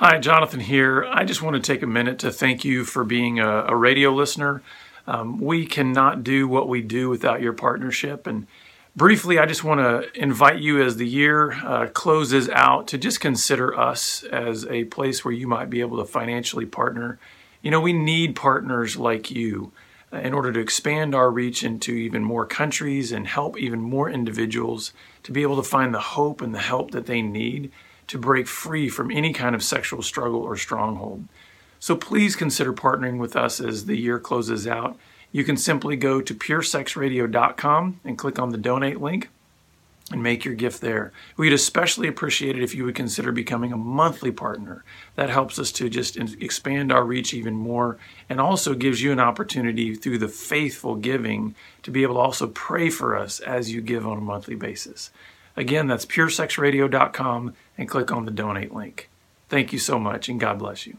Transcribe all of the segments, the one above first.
Hi, Jonathan here. I just want to take a minute to thank you for being a, a radio listener. Um, we cannot do what we do without your partnership. And briefly, I just want to invite you as the year uh, closes out to just consider us as a place where you might be able to financially partner. You know, we need partners like you uh, in order to expand our reach into even more countries and help even more individuals to be able to find the hope and the help that they need to break free from any kind of sexual struggle or stronghold. So please consider partnering with us as the year closes out. You can simply go to puresexradio.com and click on the donate link and make your gift there. We'd especially appreciate it if you would consider becoming a monthly partner. That helps us to just expand our reach even more and also gives you an opportunity through the faithful giving to be able to also pray for us as you give on a monthly basis. Again, that's puresexradio.com and click on the donate link. Thank you so much and God bless you.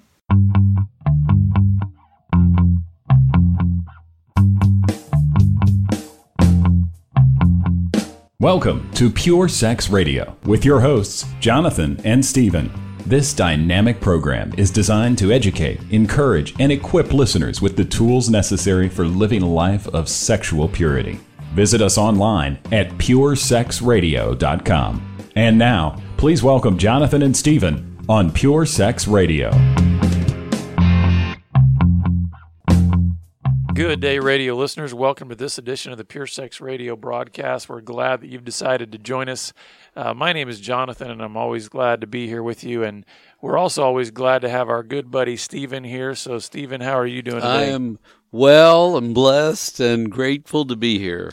Welcome to Pure Sex Radio with your hosts, Jonathan and Stephen. This dynamic program is designed to educate, encourage, and equip listeners with the tools necessary for living a life of sexual purity. Visit us online at puresexradio.com. And now, please welcome Jonathan and Stephen on Pure Sex Radio. Good day, radio listeners. Welcome to this edition of the Pure Sex Radio broadcast. We're glad that you've decided to join us. Uh, my name is Jonathan, and I'm always glad to be here with you. And we're also always glad to have our good buddy Stephen here. So, Stephen, how are you doing today? I am well and blessed and grateful to be here.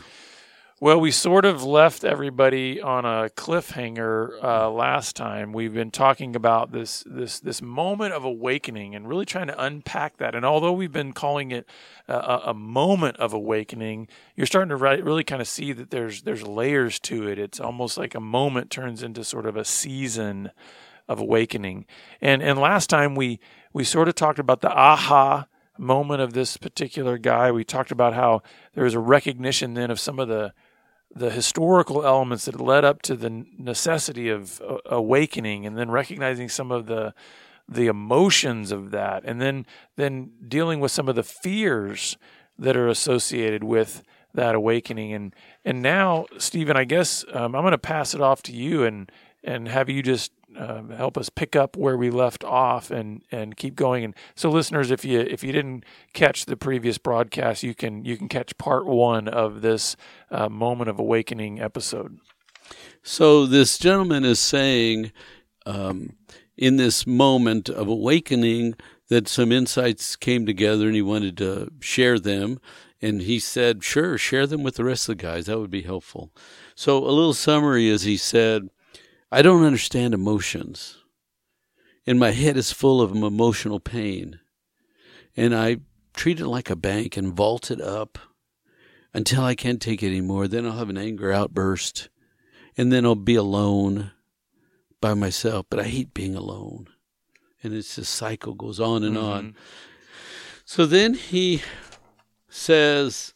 Well, we sort of left everybody on a cliffhanger uh, last time. We've been talking about this this this moment of awakening and really trying to unpack that. And although we've been calling it a, a moment of awakening, you're starting to really kind of see that there's there's layers to it. It's almost like a moment turns into sort of a season of awakening. And and last time we we sort of talked about the aha moment of this particular guy. We talked about how there was a recognition then of some of the the historical elements that led up to the necessity of uh, awakening and then recognizing some of the the emotions of that and then then dealing with some of the fears that are associated with that awakening and and now Stephen I guess um, I'm going to pass it off to you and and have you just uh, help us pick up where we left off and and keep going. And so, listeners, if you if you didn't catch the previous broadcast, you can you can catch part one of this uh, moment of awakening episode. So this gentleman is saying, um, in this moment of awakening, that some insights came together, and he wanted to share them. And he said, "Sure, share them with the rest of the guys. That would be helpful." So a little summary is he said I don't understand emotions. And my head is full of emotional pain. And I treat it like a bank and vault it up until I can't take it anymore. Then I'll have an anger outburst. And then I'll be alone by myself. But I hate being alone. And it's this cycle goes on and mm-hmm. on. So then he says,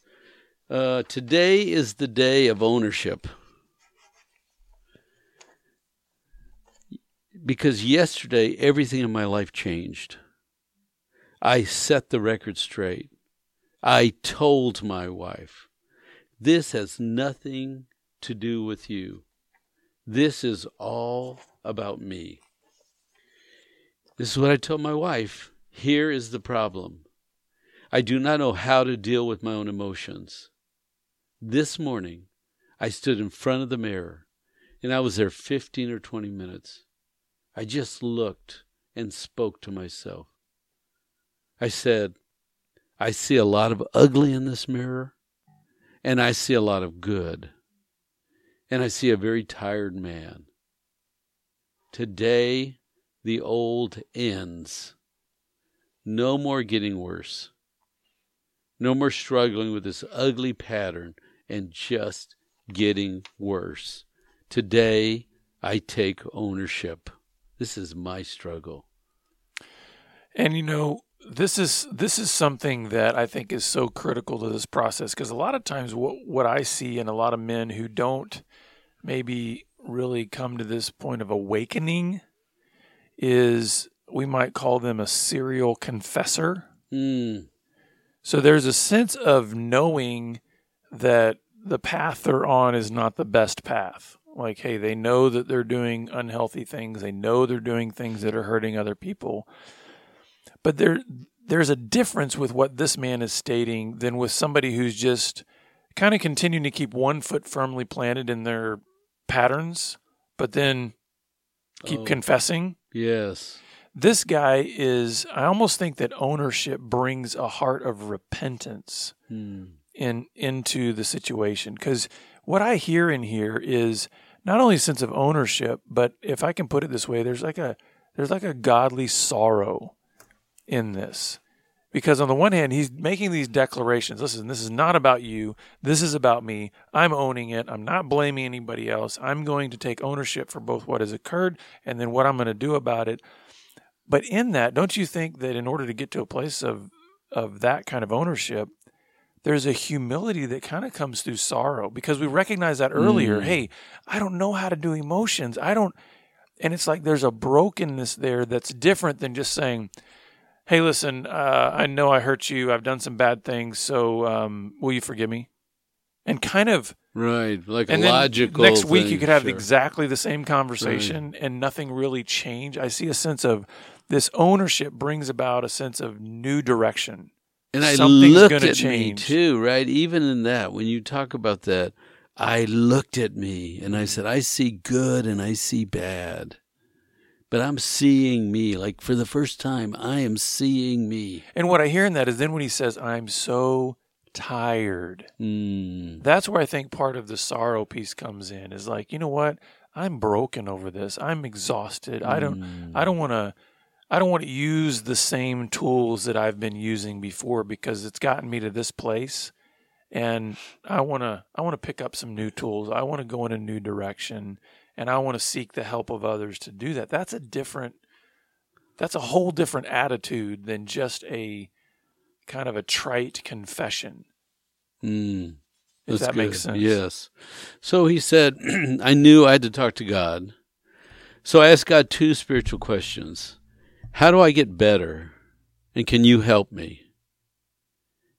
uh, Today is the day of ownership. Because yesterday everything in my life changed. I set the record straight. I told my wife, this has nothing to do with you. This is all about me. This is what I told my wife. Here is the problem. I do not know how to deal with my own emotions. This morning, I stood in front of the mirror and I was there 15 or 20 minutes. I just looked and spoke to myself. I said, I see a lot of ugly in this mirror, and I see a lot of good, and I see a very tired man. Today, the old ends. No more getting worse. No more struggling with this ugly pattern and just getting worse. Today, I take ownership. This is my struggle. And you know, this is this is something that I think is so critical to this process because a lot of times what what I see in a lot of men who don't maybe really come to this point of awakening is we might call them a serial confessor. Mm. So there's a sense of knowing that the path they're on is not the best path. Like, hey, they know that they're doing unhealthy things. They know they're doing things that are hurting other people. But there, there's a difference with what this man is stating than with somebody who's just kind of continuing to keep one foot firmly planted in their patterns, but then keep Oh. confessing. Yes. This guy is, I almost think that ownership brings a heart of repentance Mm. In into the situation because what I hear in here is not only a sense of ownership, but if I can put it this way, there's like a there's like a godly sorrow in this. Because on the one hand, he's making these declarations. Listen, this is not about you. This is about me. I'm owning it. I'm not blaming anybody else. I'm going to take ownership for both what has occurred and then what I'm going to do about it. But in that, don't you think that in order to get to a place of of that kind of ownership, there's a humility that kind of comes through sorrow because we recognize that earlier. Mm. Hey, I don't know how to do emotions. I don't, and it's like there's a brokenness there that's different than just saying, "Hey, listen, uh, I know I hurt you. I've done some bad things. So um, will you forgive me?" And kind of, Right. Like and logical. next week thing, you could have sure. exactly the same conversation and nothing really change. I see a sense of this ownership brings about a sense of new direction. And I something's looked at me too, right? Even in that, when you talk about that, I looked at me and I said, I see good and I see bad. But I'm seeing me. Like for the first time, I am seeing me. And what I hear in that is then when he says, I'm so tired, Mm. that's where I think part of the sorrow piece comes in is like, you know what? I'm broken over this. I'm exhausted. I don't Mm. I don't want to I don't want to use the same tools that I've been using before because it's gotten me to this place and I want to I want to pick up some new tools. I want to go in a new direction and I want to seek the help of others to do that. That's a different that's a whole different attitude than just a kind of a trite confession. Mm. If that makes sense. Yes. So he said, I knew I had to talk to God. So I asked God two spiritual questions. How do I get better? And can you help me?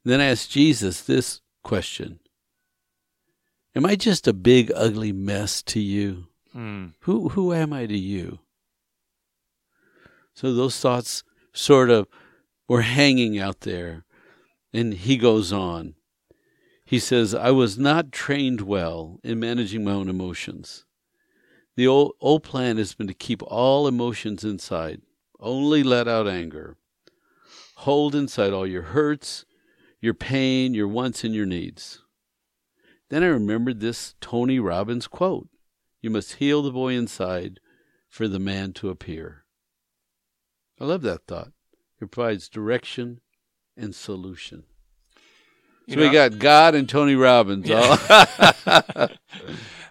Then I asked Jesus this question Am I just a big, ugly mess to you? Hmm. Who, who am I to you? So those thoughts sort of were hanging out there. And he goes on. He says, I was not trained well in managing my own emotions. The old, old plan has been to keep all emotions inside, only let out anger. Hold inside all your hurts, your pain, your wants, and your needs. Then I remembered this Tony Robbins quote You must heal the boy inside for the man to appear. I love that thought. It provides direction and solution. You So we got God and Tony Robbins. Yeah. all-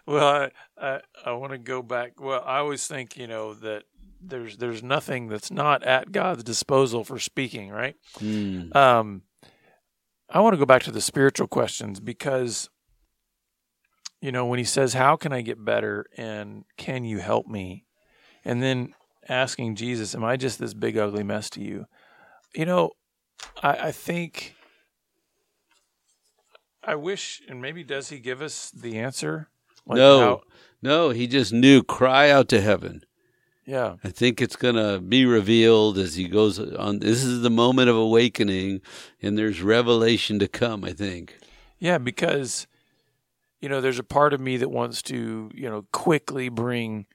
Well, I I, I want to go back. Well, I always think you know that there's there's nothing that's not at God's disposal for speaking, right? Hmm. Um, I want to go back to the spiritual questions because, you know, when he says, "How can I get better?" and "Can you help me?" and then asking Jesus, "Am I just this big ugly mess to you?" You know, I, I think. I wish, and maybe does he give us the answer? Like no, how- no, he just knew. Cry out to heaven. Yeah. I think it's going to be revealed as he goes on. This is the moment of awakening, and there's revelation to come. I think. Yeah, because you know, there's a part of me that wants to, you know, quickly bring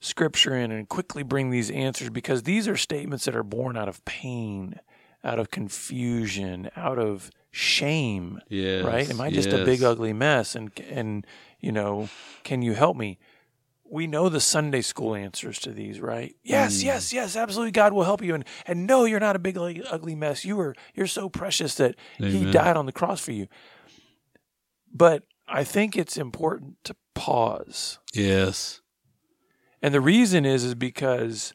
scripture in and quickly bring these answers because these are statements that are born out of pain, out of confusion, out of shame, Yeah. right? Am I just a big ugly mess and and you know, can you help me? We know the Sunday school answers to these, right? Yes, Mm. yes, yes, absolutely. God will help you, and and no, you're not a big ugly, mess. You are you're so precious that He died on the cross for you. But I think it's important to pause. Yes. And the reason is is because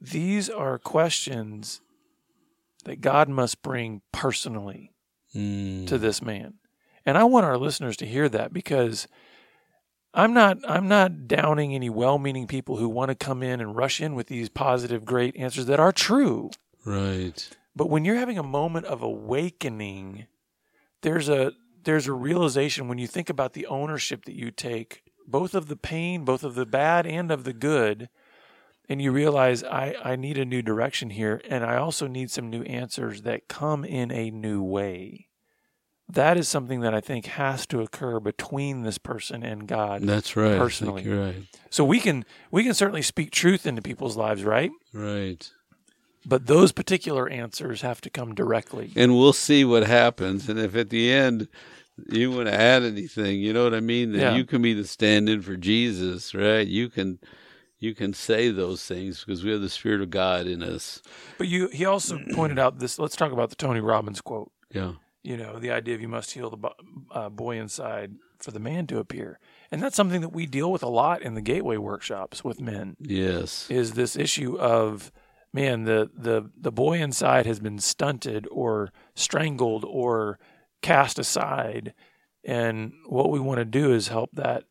these are questions that God must bring personally Mm. to this man. And I want our listeners to hear that because I'm not I'm not downing any well-meaning people who want to come in and rush in with these positive great answers that are true. Right. But when you're having a moment of awakening, there's a there's a realization when you think about the ownership that you take, both of the pain, both of the bad and of the good, and you realize I, I need a new direction here and I also need some new answers that come in a new way. That is something that I think has to occur between this person and God. That's right. Personally. right. So we can we can certainly speak truth into people's lives, right? Right. But those particular answers have to come directly. And we'll see what happens. And if at the end you want to add anything, you know what I mean? Then Yeah. you can be the stand-in for Jesus, right? You can you can say those things because we have the Spirit of God in us. But you he also pointed out this let's talk about the Tony Robbins quote. Yeah. You know, the idea of you must heal the bo- uh, boy inside for the man to appear. And that's something that we deal with a lot in the gateway workshops with men Yes. is this issue of man, the the the boy inside has been stunted or strangled or cast aside and what we want to do is help that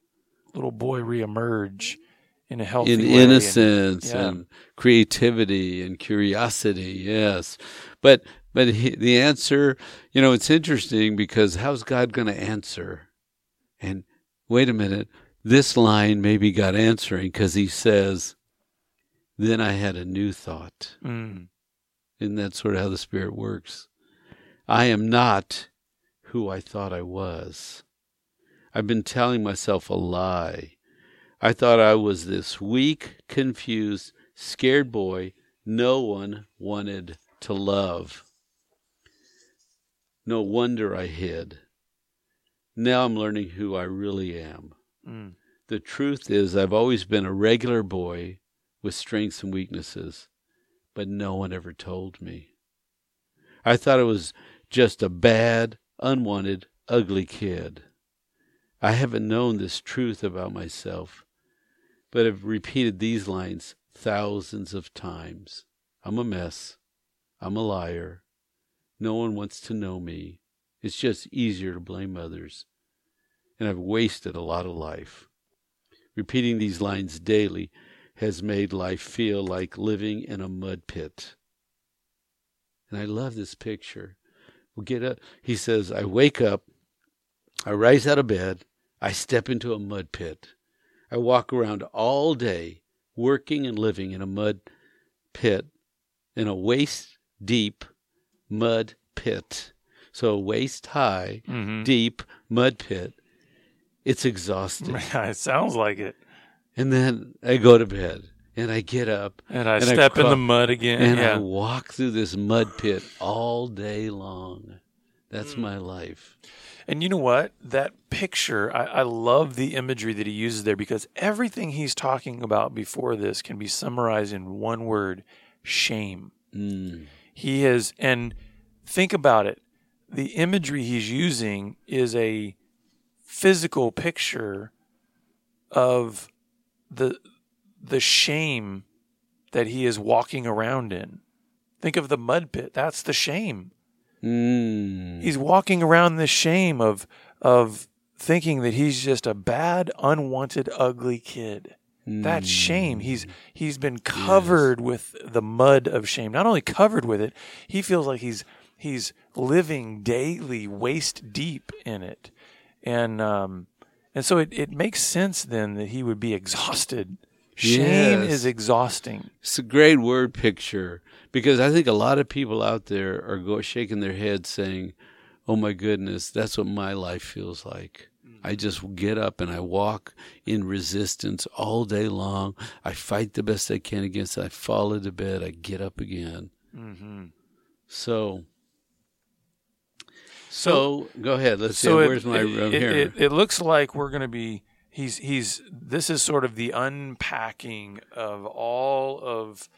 little boy reemerge in a healthy in way and- innocence yeah. and creativity and curiosity yes but but he, the answer you know it's interesting because how's god going to answer? And wait a minute this line maybe god answering because he says then i had a new thought. Mm, and that's sort of how the spirit works? I am not who i thought i was. I've been telling myself a lie. I thought I was this weak, confused, scared boy no one wanted to love. No wonder I hid. Now I'm learning who I really am. mm, The truth is, I've always been a regular boy with strengths and weaknesses, but no one ever told me. I thought I was just a bad, unwanted, ugly kid. I haven't known this truth about myself, but have repeated these lines thousands of times. I'm a mess. I'm a liar. No one wants to know me. It's just easier to blame others. And I've wasted a lot of life. Repeating these lines daily has made life feel like living in a mud pit. And I love this picture. We'll get up. He says, I wake up, I rise out of bed, I step into a mud pit. I walk around all day working and living in a mud pit, in a waist deep mud pit. So, waist high, mhm. deep mud pit. It's exhausting. it sounds like it. And then I go to bed and I get up And I And I step in the mud again. and yeah. I walk through this mud pit all day long. That's my life. And you know what? That picture, I, I love the imagery that he uses there because everything he's talking about before this can be summarized in one word shame. Mm. He is, and think about it the imagery he's using is a physical picture of the the shame that he is walking around in. Think of the mud pit. That's the shame. Mm. He's walking around this shame of of thinking that he's just a bad, unwanted, ugly kid. That's shame. He's he's been covered with the mud of shame. Not only covered with it, he feels like he's he's living daily waist deep in it. And um and so it, it makes sense then that he would be exhausted. Shame Yes. is exhausting. It's a great word picture because I think a lot of people out there are go, shaking their heads saying, Oh my goodness, that's what my life feels like. I just get up and I walk in resistance all day long. I fight the best I can against it. I fall into bed. I get up again. Mm-hmm. So, so, go ahead. Let's see. it- Where's my? it, here. It, it looks like we're going to be. He's he's. This is sort of the unpacking of all of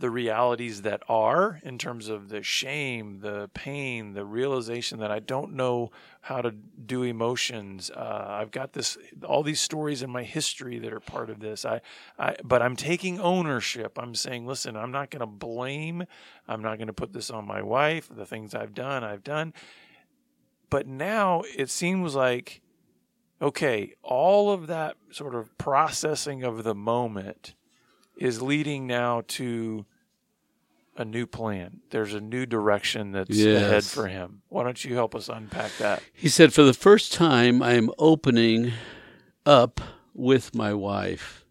the realities that are in terms of the shame, the pain, the realization that I don't know how to do emotions. Uh, I've got this all these stories in my history that are part of this. I, I but I'm taking ownership. I'm saying, listen, I'm not going to blame. I'm not going to put this on my wife. The things I've done, I've done but now it seems like okay, all of that sort of processing of the moment is leading now to a new plan. There's a new direction that's Yes. ahead for him. Why don't you help us unpack that? He said, For the first time, I am opening up with my wife.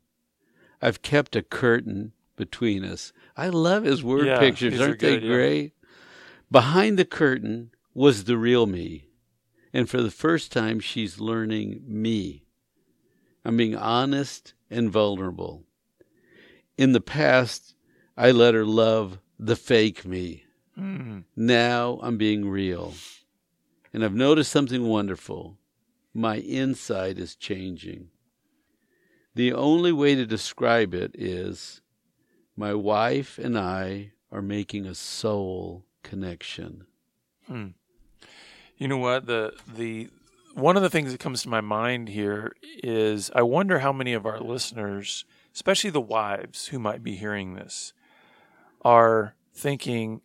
I've kept a curtain between us. I love his word Yeah, pictures. these are Aren't they good, yeah. great? Behind the curtain was the real me. And for the first time, she's learning me. I'm being honest and vulnerable. In the past, I let her love the fake me. Mm. Now I'm being real. And I've noticed something wonderful. My inside is changing. The only way to describe it is my wife and I are making a soul connection. You know what the the one of the things that comes to my mind here is I wonder how many of our listeners, especially the wives who might be hearing this, are thinking,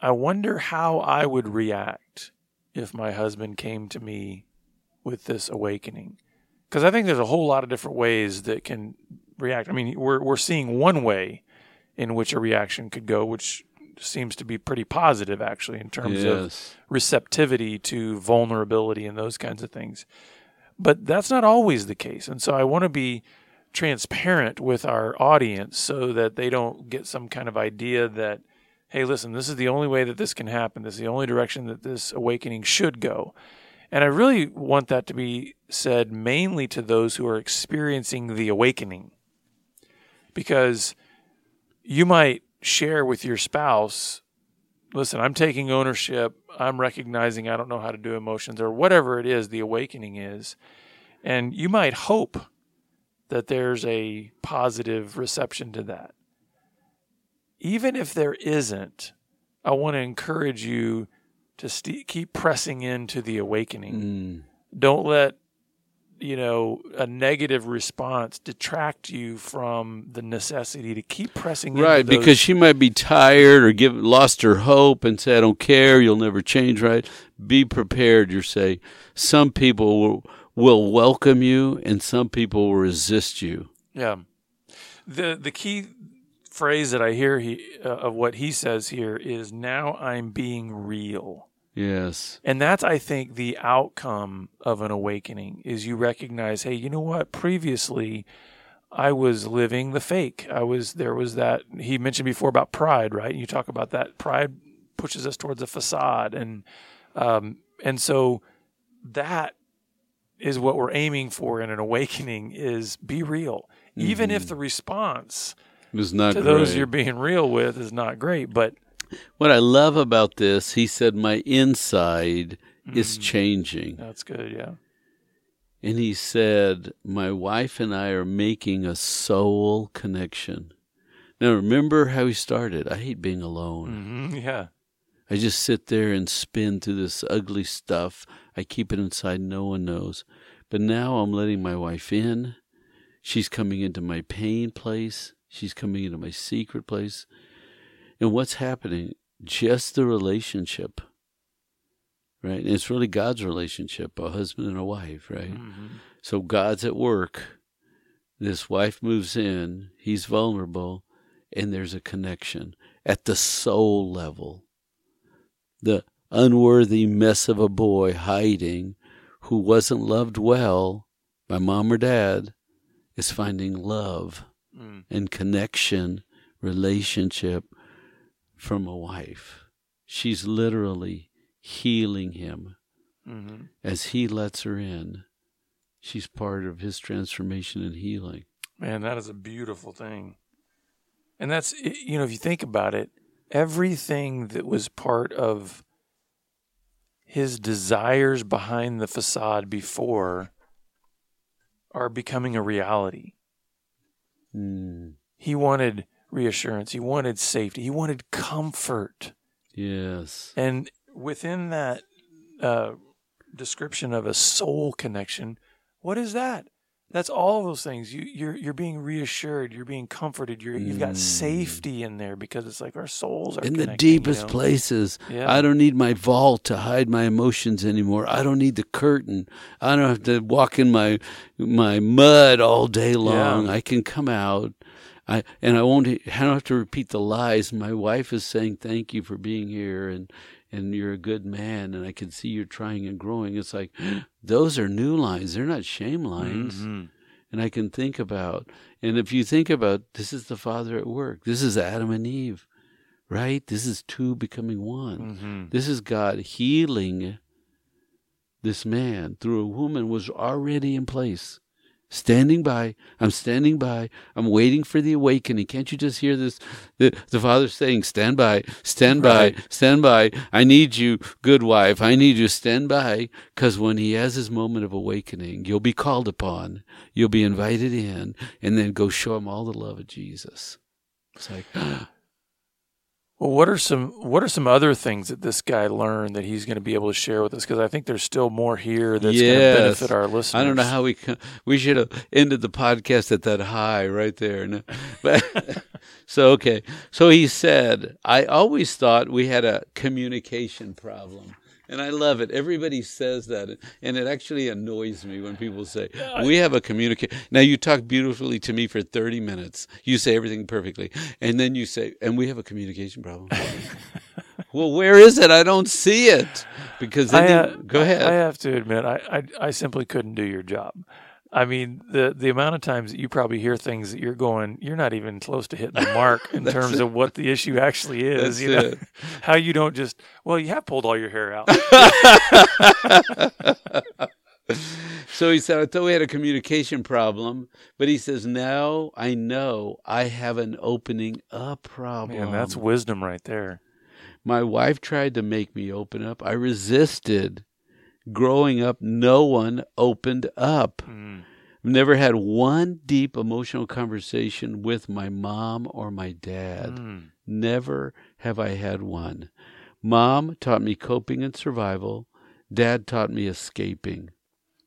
I wonder how I would react if my husband came to me with this awakening. Because I think there's a whole lot of different ways that can react. I mean, we're we're seeing one way in which a reaction could go, which seems to be pretty positive actually in terms of receptivity to vulnerability and those kinds of things. But that's not always the case. And so I want to be transparent with our audience so that they don't get some kind of idea that, hey, listen, this is the only way that this can happen. This is the only direction that this awakening should go. And I really want that to be said mainly to those who are experiencing the awakening. Because you might share with your spouse listen, I'm taking ownership. I'm recognizing I don't know how to do emotions or whatever it is the awakening is. And you might hope that there's a positive reception to that. Even if there isn't, I want to encourage you to st- keep pressing into the awakening. Mm. Don't let you know a negative response detract you from the necessity to keep pressing into Right, those- because she might be tired or give lost her hope and say, "I don't care, you'll never change." Right? Be prepared. You're saying some people will, will welcome you, and some people will resist you. Yeah. The the key phrase that I hear he, uh, of what he says here is now I'm being real. Yes. And that's I think the outcome of an awakening is you recognize, hey, you know what? Previously I was living the fake. I was there was that he mentioned before about pride, right? You talk about that pride pushes us towards a facade and um and so that is what we're aiming for in an awakening is be real. Even if the response was not to great. those you're being real with is not great, but What I love about this, he said, my inside is Mm. changing. that's good, yeah. And he said, My wife and I are making a soul connection. Now, remember how he started. I hate being alone. hmm Yeah. I just sit there and spin through this ugly stuff. I keep it inside, no one knows. But now I'm letting my wife in. She's coming into my pain place. She's coming into my secret place. And what's happening? Just the relationship, right? And it's really God's relationship, a husband and a wife, right? Mhm. So God's at work. This wife moves in. He's vulnerable. And there's a connection at the soul level. The unworthy mess of a boy hiding who wasn't loved well by mom or dad is finding love Mm. and connection, relationship from a wife. She's literally healing him hmm as he lets her in. She's part of his transformation and healing. Man, that is a beautiful thing. And that's, you know, if you think about it, everything that was part of his desires behind the facade before are becoming a reality. Mm, He wanted reassurance, he wanted safety, he wanted comfort. yes. And within that uh, description of a soul connection, what is that? That's all those things. You you're you're being reassured. You're being comforted. You're you've got safety in there because it's like our souls are Mm. in the connecting, you deepest know? places. Yeah. I don't need my vault to hide my emotions anymore. I don't need the curtain. I don't have to walk in my my mud all day long. I can come out. I and I won't. I don't have to repeat the lies. My wife is saying thank you for being here and and you're a good man and I can see you're trying and growing. It's like those are new lines. They're not shame lines Mhm. and I can think about. And if you think about this is the Father at work. This is Adam and Eve, right? This is two becoming one. Mhm. This is God healing this man through a woman was already in place. Standing by, I'm standing by, I'm waiting for the awakening. Can't you just hear this? The, the Father saying, Stand by, stand by, stand by. I need you, good wife. I need you, stand by. Because when he has his moment of awakening, you'll be called upon, you'll be invited in, and then go show him all the love of Jesus. It's like, Well, what are some what are some other things that this guy learned that he's going to be able to share with us? Because I think there's still more here that's going to benefit our listeners. I don't know how we we should have ended the podcast at that high right there. No. But so okay. So he said, I always thought we had a communication problem. And I love it. Everybody says that, and it actually annoys me when people say we have a communicate. Now you talk beautifully to me for thirty minutes. You say everything perfectly, and then you say, "And we have a communication problem." well, where is it? I don't see it because then I, you- uh, go ahead. I have to admit, I, I I simply couldn't do your job. I mean, the the amount of times that you probably hear things that you're going, you're not even close to hitting the mark in terms of what the issue actually is. That's you know, it. how you don't just well, you have pulled all your hair out. So he said, I thought we had a communication problem, but he says, now I know I have an opening up problem. Man, that's wisdom right there. My wife tried to make me open up. I resisted. Growing up, no one opened up. Mm. I've never had one deep emotional conversation with my mom or my dad. Mm. Never have I had one. Mom taught me coping and survival. Dad taught me escaping.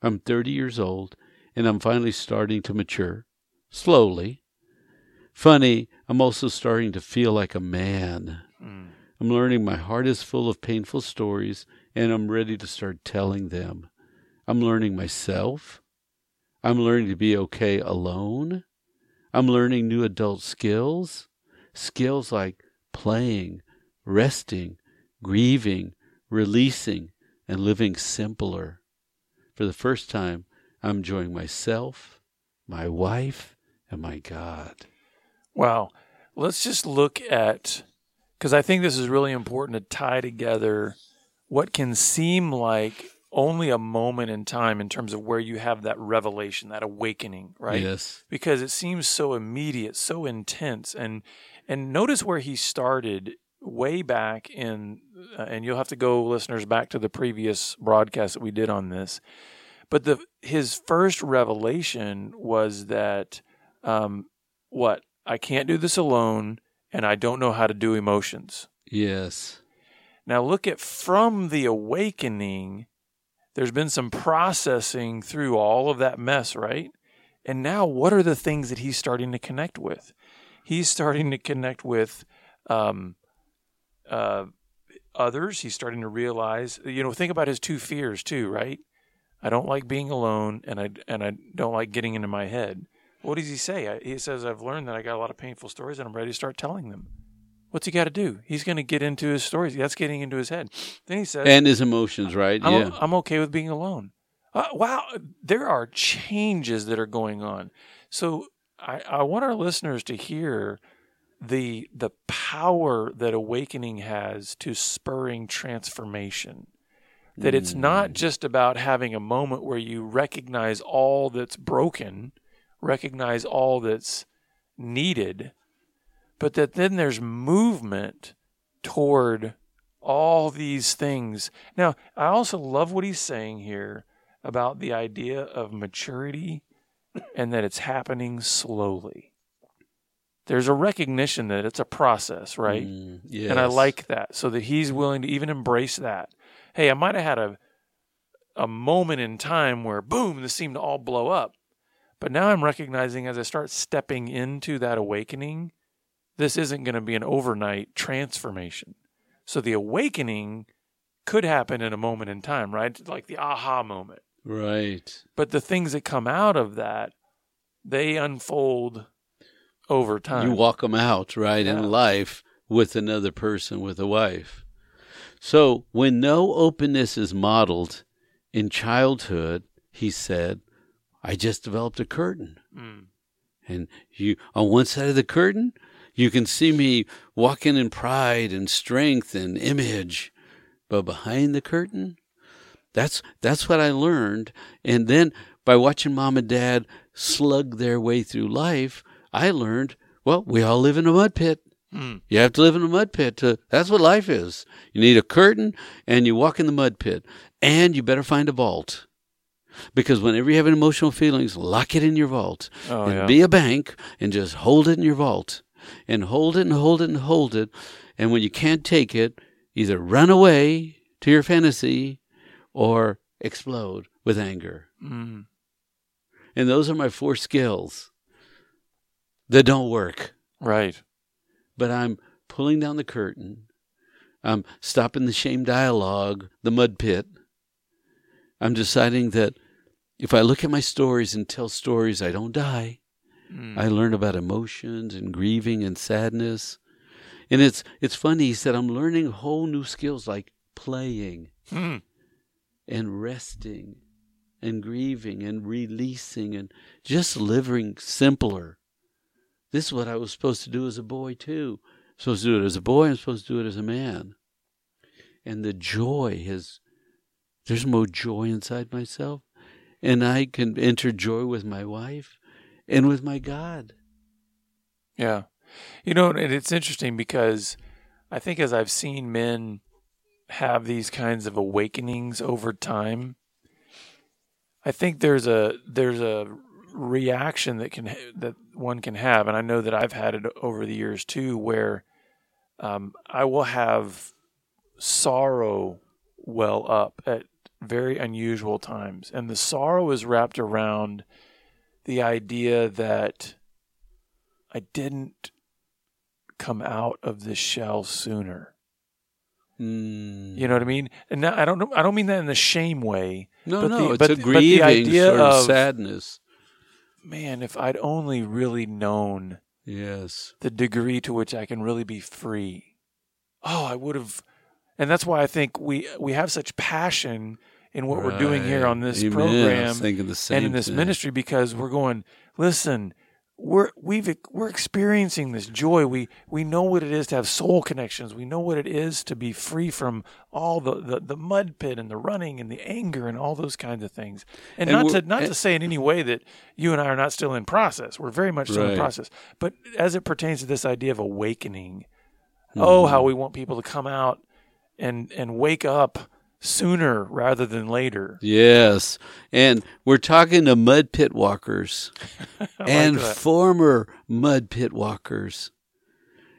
I'm 30 years old and I'm finally starting to mature. Slowly. Funny, I'm also starting to feel like a man. Mm. I'm learning my heart is full of painful stories and I'm ready to start telling them. I'm learning myself. I'm learning to be okay alone. I'm learning new adult skills. Skills like playing, resting, grieving, releasing, and living simpler. For the first time, I'm enjoying myself, my wife, and my God. Wow. Let's just look at, because I think this is really important to tie together what can seem like only a moment in time in terms of where you have that revelation, that awakening, right? Yes. Because it seems so immediate, so intense, and and notice where he started way back in, uh, and you'll have to go, listeners, back to the previous broadcast that we did on this. But the his first revelation was that um, what I can't do this alone, and I don't know how to do emotions. Yes. Now look at from the awakening, there's been some processing through all of that mess, right? And now what are the things that he's starting to connect with? He's starting to connect with um, uh, others. He's starting to realize, you know, think about his two fears too, right? I don't like being alone, and I and I don't like getting into my head. What does he say? He says, "I've learned that I got a lot of painful stories, and I'm ready to start telling them." What's he got to do? He's going to get into his stories. That's getting into his head. Then he says, And his emotions, right? I'm, yeah. I'm okay with being alone. Uh, wow, there are changes that are going on. So I, I want our listeners to hear the the power that awakening has to spurring transformation. That it's not just about having a moment where you recognize all that's broken, recognize all that's needed, but that then there's movement toward all these things. Now, I also love what he's saying here about the idea of maturity and that it's happening slowly. There's a recognition that it's a process, right? Mm, yes. And I like that. So that he's willing to even embrace that. Hey, I might have had a a moment in time where boom, this seemed to all blow up. But now I'm recognizing as I start stepping into that awakening, this isn't going to be an overnight transformation. So the awakening could happen in a moment in time, right? Like the aha moment. Right. But the things that come out of that, they unfold over time. You walk them out, right, Yeah. in life with another person, with a wife. So when no openness is modeled in childhood, he said, I just developed a curtain. Mm. And you, on one side of the curtain, you can see me walking in pride and strength and image. But behind the curtain, that's, that's what I learned. And then by watching mom and dad slug their way through life, I learned, well, we all live in a mud pit. Mm. You have to live in a mud pit. To, that's what life is. You need a curtain and you walk in the mud pit. And you better find a vault. Because whenever you have emotional feelings, lock it in your vault. Oh, and yeah. be a bank and just hold it in your vault. And hold it and hold it and hold it. And when you can't take it, either run away to your fantasy or explode with anger. Mm. And those are my four skills that don't work. Right. but I'm pulling down the curtain. I'm stopping the shame dialogue, the mud pit. I'm deciding that if I look at my stories and tell stories, I don't die. Mm. I learn about emotions and grieving and sadness. And it's it's funny, he said I'm learning whole new skills like playing Mm. and resting and grieving and releasing and just living simpler. This is what I was supposed to do as a boy, too. I'm supposed to do it as a boy, I'm supposed to do it as a man. And the joy is there's more joy inside myself. And I can enter joy with my wife and with my God. Yeah. You know, and it's interesting because I think as I've seen men have these kinds of awakenings over time, I think there's a there's a reaction that can that one can have, and I know that I've had it over the years too, where um, I will have sorrow well up at very unusual times, and the sorrow is wrapped around the idea that I didn't come out of this shell sooner. Mm. You know what I mean? And I don't know. I don't mean that in the shame way. No, but no, the- it's but a the- but the idea sort of of- sadness. Man, if I'd only really known Yes. the degree to which I can really be free. Oh, I would have. And that's why I think we we have such passion in what we're doing here on this Amen. Program and in this thing. ministry because we're going. Listen, we're we've we're experiencing this joy. We we know what it is to have soul connections. We know what it is to be free from all the, the, the mud pit and the running and the anger and all those kinds of things. And, And not to not to say in any way that you and I are not still in process. We're very much still in process. But as it pertains to this idea of awakening, Mm-hmm. oh how we want people to come out and and wake up sooner rather than later. Yes. And we're talking to mud pit walkers and that. former mud pit walkers.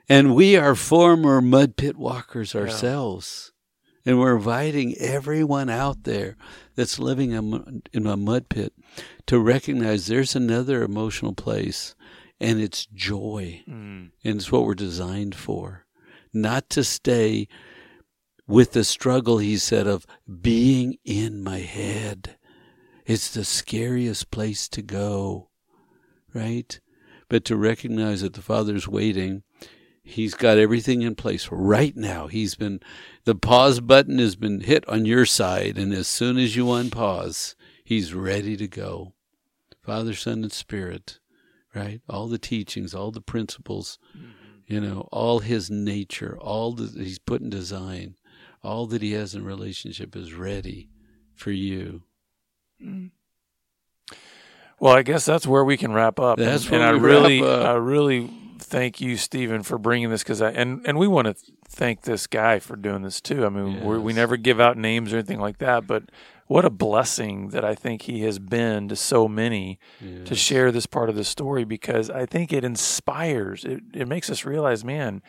And we are former mud pit walkers ourselves. And we're inviting everyone out there that's living in in a mud pit to recognize there's another emotional place, and it's joy. Mm. And it's what we're designed for. Not to stay with the struggle, he said, of being in my head. It's the scariest place to go, right? But to recognize that the Father's waiting. He's got everything in place right now. He's been, the pause button has been hit on your side. And as soon as you unpause, he's ready to go. Father, Son, and Spirit, right? All the teachings, all the principles, mm-hmm. you know, all his nature, all that he's put in design, all that he has in relationship is ready for you. Mm. Well, I guess that's where we can wrap up. That's and, where and I we really, wrap up. I really thank you, Stephen, for bringing this because I and and we want to thank this guy for doing this too. I mean, we we never give out names or anything like that, but what a blessing that I think he has been to so many to share this part of the story because I think it inspires. It it makes us realize, man,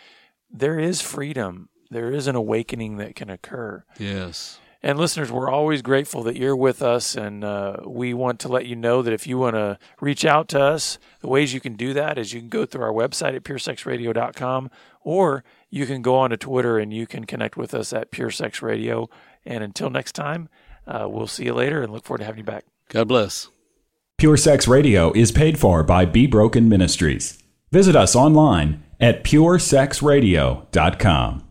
there is freedom. There is an awakening that can occur. Yes. And listeners, we're always grateful that you're with us, and uh, we want to let you know that if you want to reach out to us, the ways you can do that is you can go through our website at puresexradio.com, or you can go on to Twitter and you can connect with us at puresexradio. And until next time, uh, we'll see you later and look forward to having you back. God bless. Pure Sex Radio is paid for by Be Broken Ministries. Visit us online at puresexradio.com.